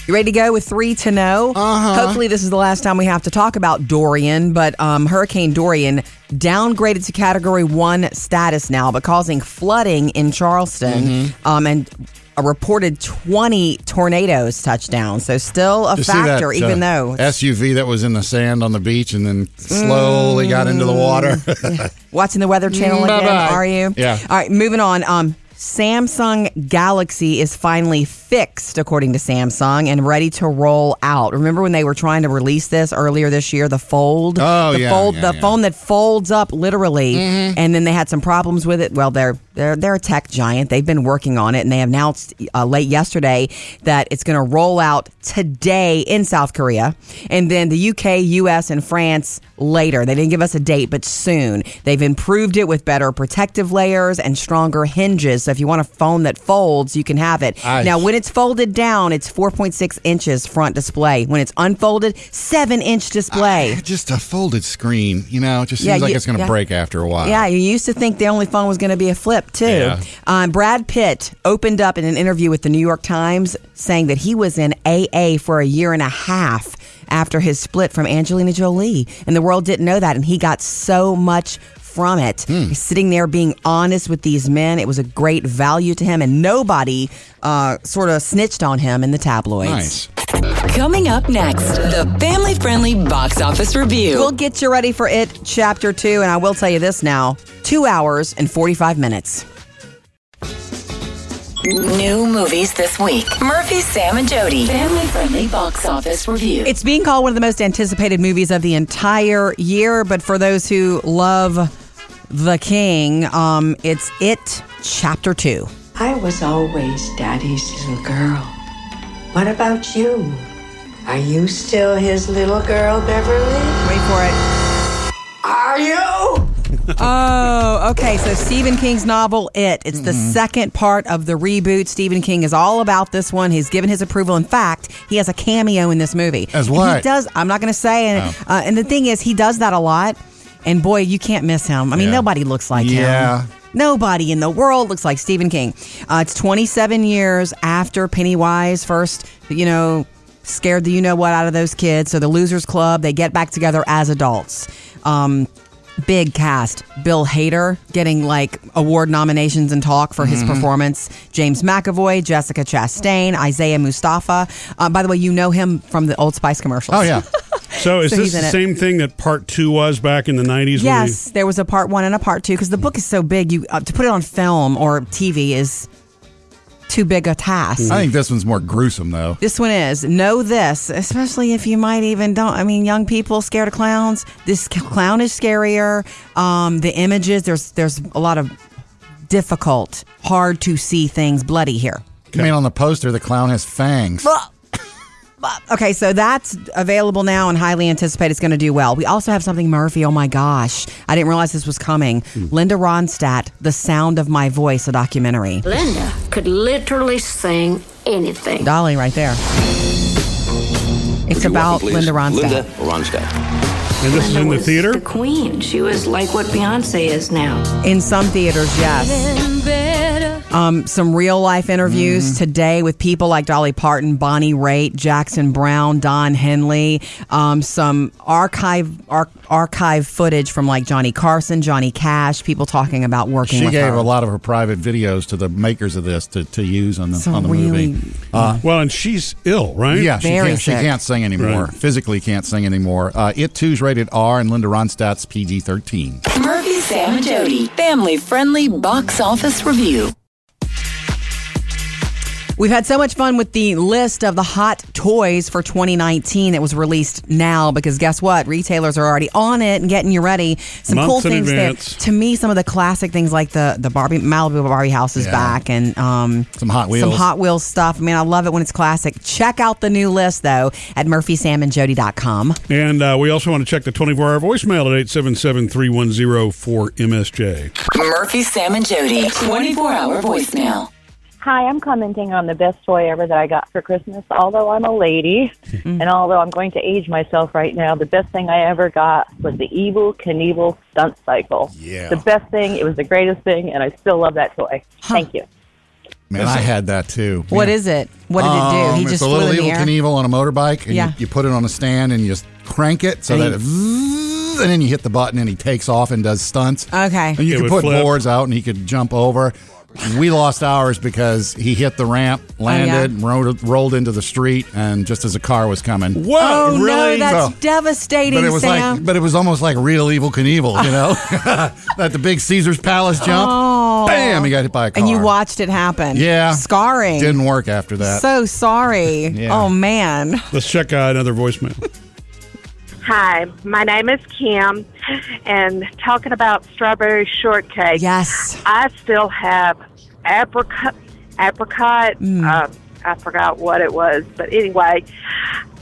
Speaker 1: You ready to go with three to know?
Speaker 3: Uh-huh.
Speaker 1: Hopefully, this is the last time we have to talk about Dorian, but um, Hurricane Dorian downgraded to Category One status now, but causing flooding in Charleston
Speaker 3: Mm-hmm.
Speaker 1: um, and a reported 20 tornadoes touchdown. So, still a
Speaker 3: you see that,
Speaker 1: factor, even
Speaker 3: uh,
Speaker 1: though
Speaker 3: SUV that was in the sand on the beach and then slowly got into the water. (laughs)
Speaker 1: Watching the Weather Channel again,
Speaker 3: Bye-bye.
Speaker 1: are you?
Speaker 3: Yeah.
Speaker 1: All right, moving on. Um, Samsung Galaxy is finally fixed, according to Samsung, and ready to roll out. Remember when they were trying to release this earlier this year? The Fold.
Speaker 3: Oh,
Speaker 1: the
Speaker 3: yeah,
Speaker 1: Fold,
Speaker 3: yeah,
Speaker 1: the
Speaker 3: yeah. Mm-hmm.
Speaker 1: phone that folds up literally, and then they had some problems with it. Well, they're they're they're a tech giant. They've been working on it, and they announced uh, late yesterday that it's going to roll out today in South Korea, and then the UK, US, and France later. They didn't give us a date, but soon. They've improved it with better protective layers and stronger hinges. So if you want a phone that folds, you can have it. Now, when it's folded down, it's 4.6 inches front display. When it's unfolded, seven inch display.
Speaker 3: just a folded screen, you know, it just seems
Speaker 1: Yeah,
Speaker 3: like
Speaker 1: you-
Speaker 3: it's going to
Speaker 1: yeah.
Speaker 3: break after a while.
Speaker 1: Yeah, you used to think the only phone was going to be a flip too.
Speaker 3: Yeah.
Speaker 1: Um, Brad Pitt opened up in an interview with the New York Times saying that he was in AA for a year and a half after his split from Angelina Jolie, and the world didn't know that, and he got so much from it. He's sitting there being honest with these men. It was a great value to him, and nobody uh, sort of snitched on him in the tabloids.
Speaker 3: Nice.
Speaker 10: Coming up next, the family friendly box office review.
Speaker 1: We'll get you ready for it, chapter two, and I will tell you this now: two hours and forty-five minutes.
Speaker 10: New movies this week. Murphy, Sam, and Jody. Family friendly box office review.
Speaker 1: It's being called one of the most anticipated movies of the entire year, but for those who love The King, um, it's It Chapter 2.
Speaker 8: I was always Daddy's little girl. What about you? Are you still his little girl, Beverly?
Speaker 1: Wait for it.
Speaker 8: Are you? (laughs)
Speaker 1: Oh, okay. So Stephen King's novel It. It's the second part of the reboot. Stephen King is all about this one. He's given his approval. In fact, he has a cameo in this movie.
Speaker 3: As
Speaker 1: And
Speaker 3: what?
Speaker 1: He does. I'm not going to say. And, uh, and the thing is, he does that a lot. And boy, you can't miss him. I mean,
Speaker 3: Yeah.
Speaker 1: nobody looks like
Speaker 3: Yeah.
Speaker 1: him. Yeah. Nobody in the world looks like Stephen King. Uh, it's 27 years after Pennywise first, you know, scared the you know what out of those kids. So the Losers Club, they get back together as adults. Um, big cast. Bill Hader getting like award nominations and talk for
Speaker 3: Mm-hmm.
Speaker 1: his performance. James McAvoy, Jessica Chastain, Isaiah Mustafa. Uh, by the way, you know him from the Old Spice commercials.
Speaker 3: Oh, yeah. (laughs)
Speaker 2: So is
Speaker 1: So
Speaker 2: this
Speaker 1: he's in
Speaker 2: the
Speaker 1: it.
Speaker 2: same thing that part two was back in the nineties?
Speaker 1: Yes, there was a part one and a part two because the book is so big. You uh, to put it on film or TV is too big a task.
Speaker 3: I think this one's more gruesome though.
Speaker 1: This one is know this, especially if you might even don't. I mean, young people scared of clowns. This c- clown is scarier. Um, the images there's there's a lot of difficult, hard to see things bloody here.
Speaker 3: I mean, on the poster, the clown has fangs.
Speaker 1: Okay, so that's available now and highly anticipated it's going to do well. We also have something Murphy. Oh my gosh, I didn't realize this was coming. Hmm. Linda Ronstadt, "The Sound of My Voice," a documentary.
Speaker 11: Linda could literally sing anything.
Speaker 1: Dolly, right there. It's about Linda Ronstadt.
Speaker 2: Linda Ronstadt. And this is in the theater?
Speaker 11: The queen. She was like what Beyonce is now.
Speaker 1: In some theaters, yes. Um, some real life interviews today with people like Dolly Parton, Bonnie Raitt, Jackson Browne, Don Henley. Um, some archive ar- archive footage from like Johnny Carson, Johnny Cash. People talking about working.
Speaker 3: She
Speaker 1: with
Speaker 3: gave
Speaker 1: her.
Speaker 3: a lot of her private videos to the makers of this to, to use on the
Speaker 1: So
Speaker 3: on the
Speaker 1: really-
Speaker 3: movie. Uh,
Speaker 2: well, and she's ill, right?
Speaker 3: Yeah, she
Speaker 1: Very
Speaker 3: can't, she can't sing anymore.
Speaker 2: Right.
Speaker 3: Physically can't sing anymore. Uh, it too's rated R, and Linda Ronstadt's PG thirteen.
Speaker 10: Murphy, Sam, and Jody. Family friendly box office review.
Speaker 1: We've had so much fun with the list of the hot toys for 2019 that was released now because guess what? Retailers are already on it and getting you ready. Some
Speaker 2: Months
Speaker 1: cool things
Speaker 2: advance.
Speaker 1: there. To me, some of the classic things like the the Barbie Malibu Barbie house is
Speaker 3: Yeah.
Speaker 1: back and um,
Speaker 3: Some Hot Wheels.
Speaker 1: some
Speaker 3: Wheels.
Speaker 1: Hot Wheels stuff. I mean, I love it when it's classic. Check out the new list though at murphysamandjody.com.
Speaker 2: And uh, we also want to check the 24 hour voicemail at 877 310 4MSJ.
Speaker 10: Murphy, Sam, and Jody. 24 hour voicemail.
Speaker 12: Hi, I'm commenting on the best toy ever that I got for Christmas. Although I'm a lady, and although I'm going to age myself right now, the best thing I ever got was the Evel Knievel stunt cycle.
Speaker 3: Yeah.
Speaker 12: The best thing. It was the greatest thing, and I still love that toy. Thank you.
Speaker 3: Man, I had that too.
Speaker 1: What is it? What did it do?
Speaker 3: Um,
Speaker 1: He
Speaker 3: it's
Speaker 1: just
Speaker 3: a
Speaker 1: flew
Speaker 3: little
Speaker 1: in the
Speaker 3: evil
Speaker 1: air.
Speaker 3: Knievel on a motorbike, and
Speaker 1: Yeah.
Speaker 3: you, you put it on a stand and you just crank it so
Speaker 1: And
Speaker 3: that
Speaker 1: he-
Speaker 3: it and then you hit the button and he takes off and does stunts.
Speaker 1: Okay.
Speaker 3: And you
Speaker 2: It
Speaker 3: could
Speaker 2: would
Speaker 3: put
Speaker 2: flip.
Speaker 3: boards out and he could jump over. We lost ours because he hit the ramp, landed, rolled, rolled into the street, and just as a car was coming.
Speaker 2: Whoa!
Speaker 1: Oh no, that's
Speaker 3: So-
Speaker 1: devastating,
Speaker 3: But it was
Speaker 1: Sam.
Speaker 3: like, but it was almost like real Evel Knievel, you know, (laughs) (laughs) that the big Caesar's Palace jump.
Speaker 1: Oh.
Speaker 3: Bam! He got hit by a car.
Speaker 1: and you watched it happen.
Speaker 3: Yeah.
Speaker 1: Scarring.
Speaker 3: Didn't work after that.
Speaker 1: So sorry. (laughs)
Speaker 3: Yeah.
Speaker 1: Oh man.
Speaker 2: Let's check uh, another voicemail.
Speaker 13: Hi, my name is Kim, and talking about strawberry shortcake.
Speaker 1: Yes.
Speaker 13: I still have apricot. Apricot. Uh, I forgot what it was, but anyway,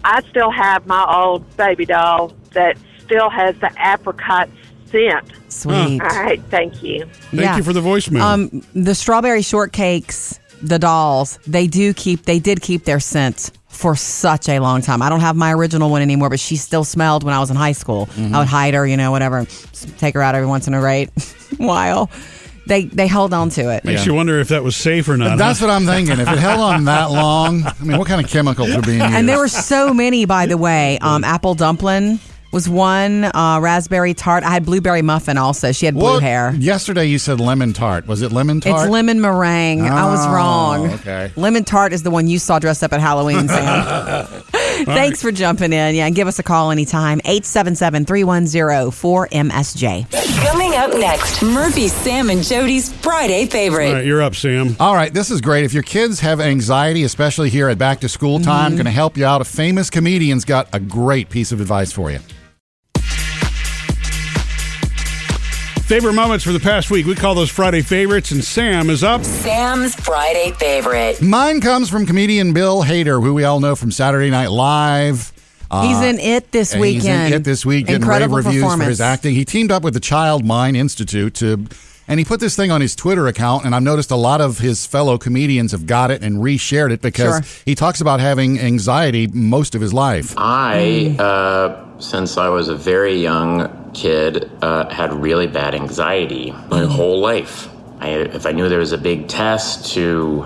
Speaker 13: I still have my old baby doll that still has the apricot scent.
Speaker 1: Sweet.
Speaker 13: All right, thank you.
Speaker 2: Thank you for the voicemail.
Speaker 1: Um, the strawberry shortcakes, the dolls, they do keep, they did keep their scent for such a long time. I don't have my original one anymore, but she still smelled when I was in high school.
Speaker 2: Mm-hmm.
Speaker 1: I would hide her, you know, whatever, take her out every once in a right (laughs) while. They they held on to it.
Speaker 2: Makes you wonder if that was safe or not.
Speaker 3: That's
Speaker 2: huh?
Speaker 3: what I'm thinking. If it held on that long, I mean, what kind of chemicals are being used? (laughs)
Speaker 1: And there were so many, by the way. Um, apple dumpling was one. Uh, raspberry tart. I had blueberry muffin also. She had blue
Speaker 3: What?
Speaker 1: hair.
Speaker 3: Yesterday you said lemon tart. Was it lemon tart?
Speaker 1: It's lemon meringue. I was
Speaker 3: Oh,
Speaker 1: wrong.
Speaker 3: okay.
Speaker 1: Lemon tart is the one you saw dressed up at Halloween, Sam. (laughs) (laughs) Thanks for jumping in. Yeah, and give us a call anytime. 877-310-4MSJ.
Speaker 10: Coming up next, Murphy, Sam, and Jody's Friday favorite.
Speaker 2: All right, you're up, Sam.
Speaker 3: All right, this is great. If your kids have anxiety, especially here at back to school time,
Speaker 1: Mm-hmm.
Speaker 3: going to help you out. A famous comedian's got a great piece of advice for you.
Speaker 2: Favorite moments for the past week. We call those Friday favorites, and Sam is up.
Speaker 10: Sam's Friday favorite.
Speaker 3: Mine comes from comedian Bill Hader, who we all know from Saturday Night Live. Uh,
Speaker 1: He's in It this
Speaker 3: and He's
Speaker 1: weekend.
Speaker 3: in it this week, getting
Speaker 1: Incredible
Speaker 3: rave reviews for his acting. He teamed up with the Child Mind Institute to, and he put this thing on his Twitter account. And I've noticed a lot of his fellow comedians have got it and reshared it because
Speaker 1: Sure.
Speaker 3: he talks about having anxiety most of his life.
Speaker 14: I, uh, since I was a very young kid, uh, had really bad anxiety my whole life. I, if I knew there was a big test, to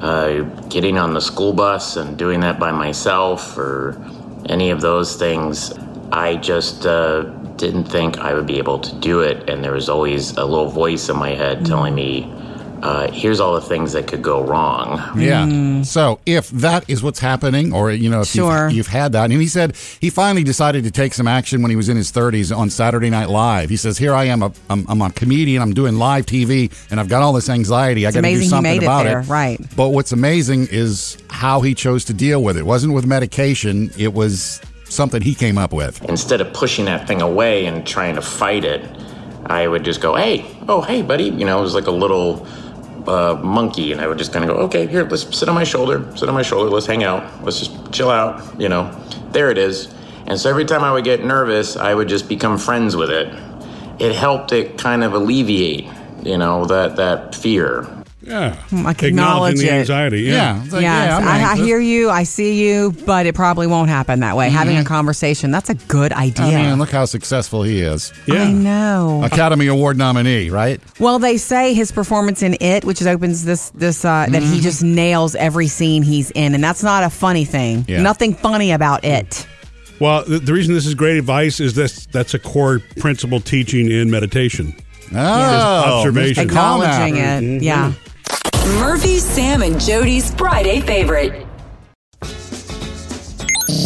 Speaker 14: uh, getting on the school bus and doing that by myself, or any of those things, I just uh, didn't think I would be able to do it. And there was always a little voice in my head telling me, uh, here's all the things that could go wrong.
Speaker 3: Yeah. So if that is what's happening, or you know, if
Speaker 1: Sure.
Speaker 3: you've, you've had that, and he said he finally decided to take some action when he was in his 30s on Saturday Night Live. He says, "Here I am, a, I'm, I'm a comedian. I'm doing live TV, and I've got all this anxiety. I got to do
Speaker 1: amazing he
Speaker 3: something
Speaker 1: about it
Speaker 3: about
Speaker 1: there, right.
Speaker 3: But what's amazing is how he chose to deal with it. It wasn't with medication. It was something he came up with.
Speaker 14: Instead of pushing that thing away and trying to fight it, I would just go, hey, oh, hey, buddy. You know, it was like a little uh, monkey, and I would just kind of go, okay, here, let's sit on my shoulder, sit on my shoulder, let's hang out, let's just chill out, you know. There it is. And so every time I would get nervous, I would just become friends with it. It helped it kind of alleviate, you know, that, that fear.
Speaker 2: Yeah.
Speaker 1: Hmm, like
Speaker 2: Acknowledging
Speaker 1: acknowledge
Speaker 2: the
Speaker 1: it.
Speaker 2: anxiety. Yeah.
Speaker 3: it's like,
Speaker 1: yes,
Speaker 3: yeah, I'm
Speaker 1: I, I hear you. I see you, but it probably won't happen that way. Having a mm-hmm. conversation, that's a good idea.
Speaker 3: I mean, look how successful he is. Yeah.
Speaker 1: I know.
Speaker 3: Academy Award nominee, right?
Speaker 1: Well, they say his performance in It, which is opens this this uh, that he mm-hmm. just nails every scene he's in, and that's not a funny thing.
Speaker 2: Yeah.
Speaker 1: Nothing funny about it.
Speaker 2: Well, the, the reason this is great advice is this that's a core principle teaching in meditation.
Speaker 3: Oh,
Speaker 2: observation.
Speaker 1: Acknowledging it. Mm-hmm. Yeah.
Speaker 10: Murphy, Sam, and Jody's Friday favorite.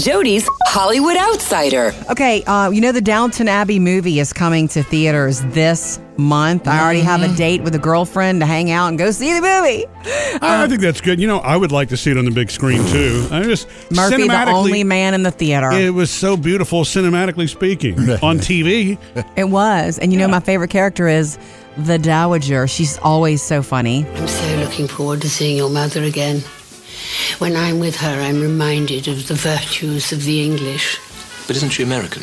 Speaker 10: Jody's Hollywood Outsider.
Speaker 1: Okay, uh, you know the Downton Abbey movie is coming to theaters this month. I already have a date with a girlfriend to hang out and go see the movie.
Speaker 2: I, I think that's good. You know, I would like to see it on the big screen too. I just
Speaker 1: Murphy, the only man in the theater.
Speaker 2: It was so beautiful, cinematically speaking, (laughs) on TV.
Speaker 1: It was. And you know, my favorite character is the Dowager. She's always so funny.
Speaker 5: I'm so looking forward to seeing your mother again. When I'm with her, I'm reminded of the virtues of the English.
Speaker 15: But isn't she American?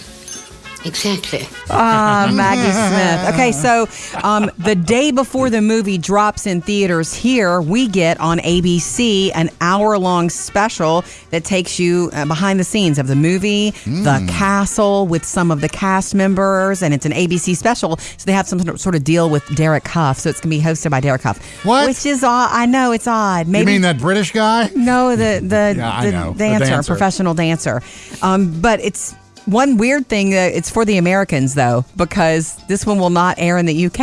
Speaker 5: Exactly.
Speaker 1: Ah, Maggie Smith. (laughs) Okay, so um, the day before the movie drops in theaters here, we get on ABC an hour long special that takes you uh, behind the scenes of the movie, the castle with some of the cast members, and it's an ABC special. So they have some sort of deal with Derek Hough. So it's going to be hosted by Derek Hough.
Speaker 3: What?
Speaker 1: Which is odd. I know it's odd. Maybe
Speaker 3: you mean that British guy?
Speaker 1: no, the the,
Speaker 3: Yeah, I
Speaker 1: the
Speaker 3: know. The
Speaker 1: dancer,
Speaker 3: dancer.
Speaker 1: professional dancer. Um, but it's one weird thing. Uh, it's for the Americans though, because this one will not air in the UK.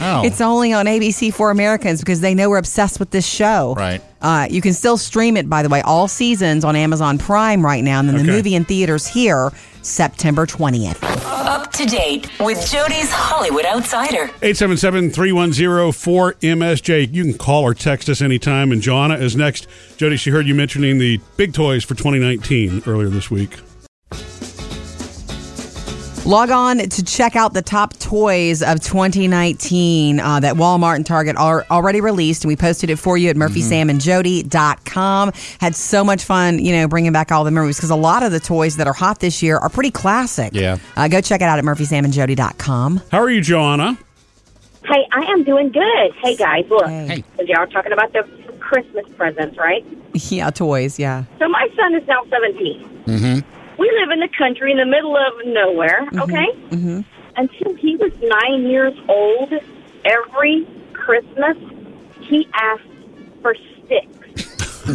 Speaker 3: Oh. (laughs)
Speaker 1: It's only on ABC for Americans because they know we're obsessed with this show.
Speaker 3: Right.
Speaker 1: Uh, you can still stream it, by the way, all seasons on Amazon Prime right now, and then the
Speaker 2: Okay.
Speaker 1: movie in theaters here September twentieth.
Speaker 10: Up to date with Jody's Hollywood Outsider.
Speaker 2: 877-310-4MSJ. You can call or text us anytime. And Joanna is next. Jody, she heard you mentioning the big toys for 2019 earlier this week.
Speaker 1: Log on to check out the top toys of 2019 uh, that Walmart and Target are already released, and we posted it for you at murphysamandjody.com. Had so much fun, you know, bringing back all the memories because a lot of the toys that are hot this year are pretty classic.
Speaker 3: Yeah.
Speaker 1: Uh, go check it out at murphysamandjody.com.
Speaker 2: How are you, Joanna?
Speaker 7: Hey, I am doing good. Hey, guys, look. Because y'all are talking about the Christmas presents, right? (laughs)
Speaker 1: Yeah, toys, yeah.
Speaker 7: So my son is now 17.
Speaker 3: Mm-hmm.
Speaker 7: We live in the country in the middle of nowhere, okay?
Speaker 1: Mm-hmm.
Speaker 7: Until he was nine years old, every Christmas, he asked for sticks.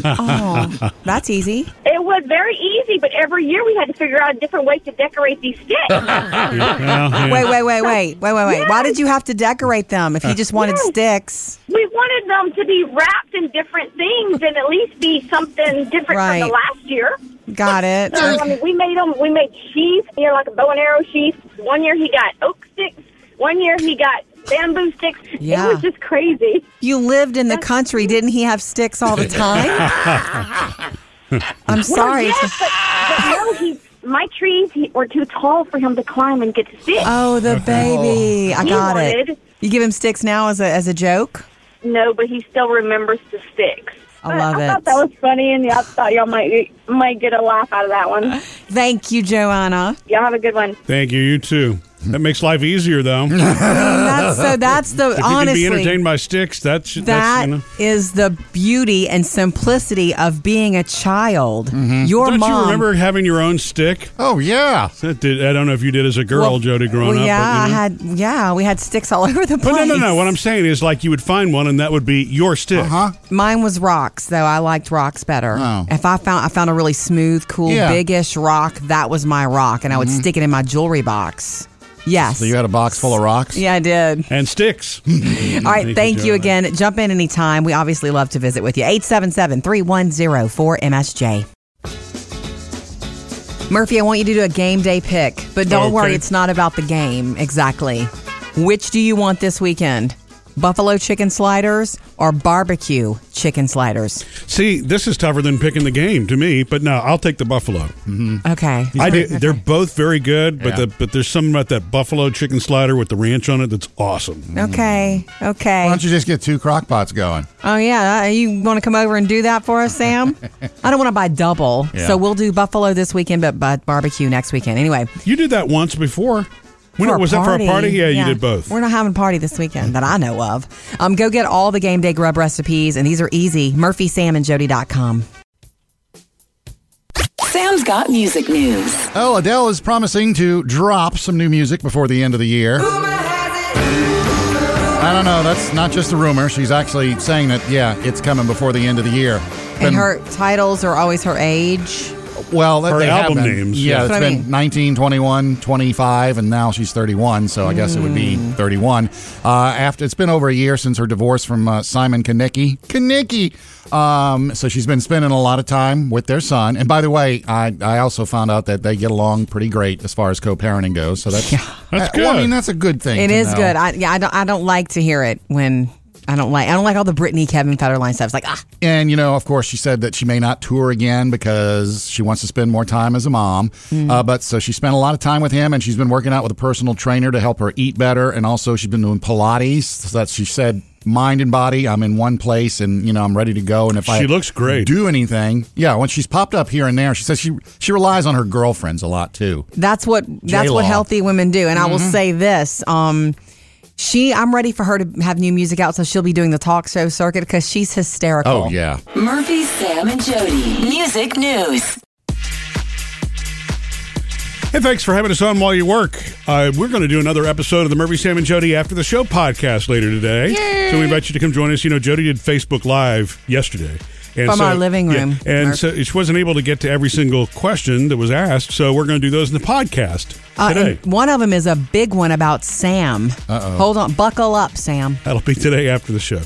Speaker 1: Oh, that's easy.
Speaker 7: It was very easy, but every year we had to figure out a different way to decorate these sticks. (laughs)
Speaker 1: Wait, wait, wait, wait, wait, wait, wait. Why did you have to decorate them if you just wanted
Speaker 7: Yes.
Speaker 1: sticks?
Speaker 7: We wanted them to be wrapped in different things and at least be something different from the last year.
Speaker 1: Got it.
Speaker 7: So, I mean, we made them. We made sheaths, you know, like a bow and arrow sheath. One year he got oak sticks. One year he got bamboo sticks.
Speaker 1: Yeah.
Speaker 7: It was just crazy.
Speaker 1: You lived in the country. Didn't he have sticks all the time? (laughs) I'm sorry.
Speaker 7: Well, yes, but, but no, he. My trees he, were too tall for him to climb and get to sticks.
Speaker 1: Oh, the (laughs) baby. I
Speaker 7: He
Speaker 1: got
Speaker 7: wanted-
Speaker 1: it. You give him sticks now as a as a joke?
Speaker 7: No, but he still remembers the sticks.
Speaker 1: I
Speaker 7: But
Speaker 1: love
Speaker 7: I
Speaker 1: it.
Speaker 7: thought that was funny, and I thought y'all might might get a laugh out of that one.
Speaker 1: Thank you, Joanna.
Speaker 7: Y'all have a good one.
Speaker 2: Thank you. You too. That makes life easier, though. (laughs)
Speaker 1: That's, so that's the
Speaker 2: if you
Speaker 1: honestly
Speaker 2: can be entertained by sticks, that's
Speaker 1: that
Speaker 2: that's you know.
Speaker 1: is the beauty and simplicity of being a child. Your
Speaker 2: Don't
Speaker 1: mom
Speaker 2: you remember having your own stick?
Speaker 3: Oh yeah. (laughs)
Speaker 2: That did, I don't know if you did as a girl,
Speaker 1: Well,
Speaker 2: Jody, growing
Speaker 1: well,
Speaker 2: up.
Speaker 1: yeah, I
Speaker 2: you know.
Speaker 1: had yeah, we had sticks all (laughs) over the
Speaker 2: But
Speaker 1: place.
Speaker 2: no, no, no. What I'm saying is, like, you would find one, and that would be your stick.
Speaker 3: Uh-huh.
Speaker 1: Mine was rocks, though. I liked rocks better.
Speaker 3: Oh.
Speaker 1: If I found I found a really smooth, cool,
Speaker 3: Yeah.
Speaker 1: biggish rock, that was my rock, and I would stick it in my jewelry box. Yes.
Speaker 3: So you had a box full of rocks?
Speaker 1: Yeah, I did.
Speaker 2: And sticks. (laughs)
Speaker 1: All right, thank you
Speaker 2: Joanna.
Speaker 1: again. Jump in anytime. We obviously love to visit with you. 877 310 4MSJ. Murphy, I want you to do a game day pick, but don't worry, it's not about the game exactly. Which do you want this weekend? Buffalo chicken sliders or barbecue chicken sliders?
Speaker 2: See, this is tougher than picking the game to me, but no, I'll take the buffalo.
Speaker 1: Okay.
Speaker 2: I do, They're both very good, but
Speaker 3: Yeah.
Speaker 2: the, but there's something about that buffalo chicken slider with the ranch on it that's awesome.
Speaker 1: Okay. Okay.
Speaker 3: Why don't you just get two crock pots going?
Speaker 1: Oh yeah, uh, you want to come over and do that for us, Sam? (laughs) I don't want to buy double,
Speaker 3: Yeah.
Speaker 1: so we'll do buffalo this weekend, but, but barbecue next weekend. Anyway,
Speaker 2: You did that once before. When
Speaker 1: for a
Speaker 2: was that for a party? Yeah, you did both.
Speaker 1: We're not having a party this weekend that I know of. Um, go get all the game day grub recipes, and these are easy. MurphySamandJody.com.
Speaker 10: Sam's got music news.
Speaker 3: Oh, Adele is promising to drop some new music before the end of the year. I don't know. That's not just a rumor. She's actually saying that, yeah, it's coming before the end of the year.
Speaker 1: And
Speaker 3: Been-
Speaker 1: her titles are always her age.
Speaker 3: Well, that
Speaker 2: Her
Speaker 3: they have
Speaker 2: album
Speaker 3: been.
Speaker 2: names.
Speaker 3: Yeah,
Speaker 1: That's
Speaker 3: it's
Speaker 1: what I
Speaker 3: been
Speaker 1: mean.
Speaker 3: 19, 21, 25, and now she's 31. So I guess it would be
Speaker 1: Hmm.
Speaker 3: 31. Uh, after it's been over a year since her divorce from uh, Simon Konecki. Konecki. Um, so she's been spending a lot of time with their son. And by the way, I, I also found out that they get along pretty great as far as co-parenting goes. So that's (laughs)
Speaker 2: That's
Speaker 3: uh, well, I mean, that's a good thing.
Speaker 1: It
Speaker 3: to
Speaker 1: is
Speaker 3: know.
Speaker 1: good. I, yeah, I don't. I don't like to hear it when I don't like. I don't like all the Britney, Kevin Federline stuff. It's like ah,
Speaker 3: And, you know, of course, she said that she may not tour again because she wants to spend more time as a mom. Uh, but so she spent a lot of time with him and she's been working out with a personal trainer to help her eat better. And also, she's been doing Pilates. So that she said, mind and body, I'm in one place and, you know, I'm ready to go. And if I
Speaker 2: She looks great.
Speaker 3: do anything, yeah, when she's popped up here and there, she says she, she relies on her girlfriends a lot too.
Speaker 1: That's what that's what healthy women do. And I will say this: um, she, I'm ready for her to have new music out, so she'll be doing the talk show circuit because she's hysterical.
Speaker 3: Oh, yeah.
Speaker 10: Murphy, Sam, and Jody. Music news.
Speaker 2: Hey, thanks for having us on while you work. Uh, we're going to do another episode of the Murphy, Sam, and Jody After the Show podcast later today. So we invite you to come join us. You know, Jody did Facebook Live yesterday. And
Speaker 1: From our living
Speaker 2: yeah,
Speaker 1: room,
Speaker 2: and
Speaker 1: Murph.
Speaker 2: so she wasn't able to get to every single question that was asked. So we're going to do those in the podcast
Speaker 1: Uh,
Speaker 2: today.
Speaker 1: one of them is a big one about Sam.
Speaker 3: Uh-oh.
Speaker 1: Hold on, buckle up, Sam.
Speaker 2: That'll be today after the show.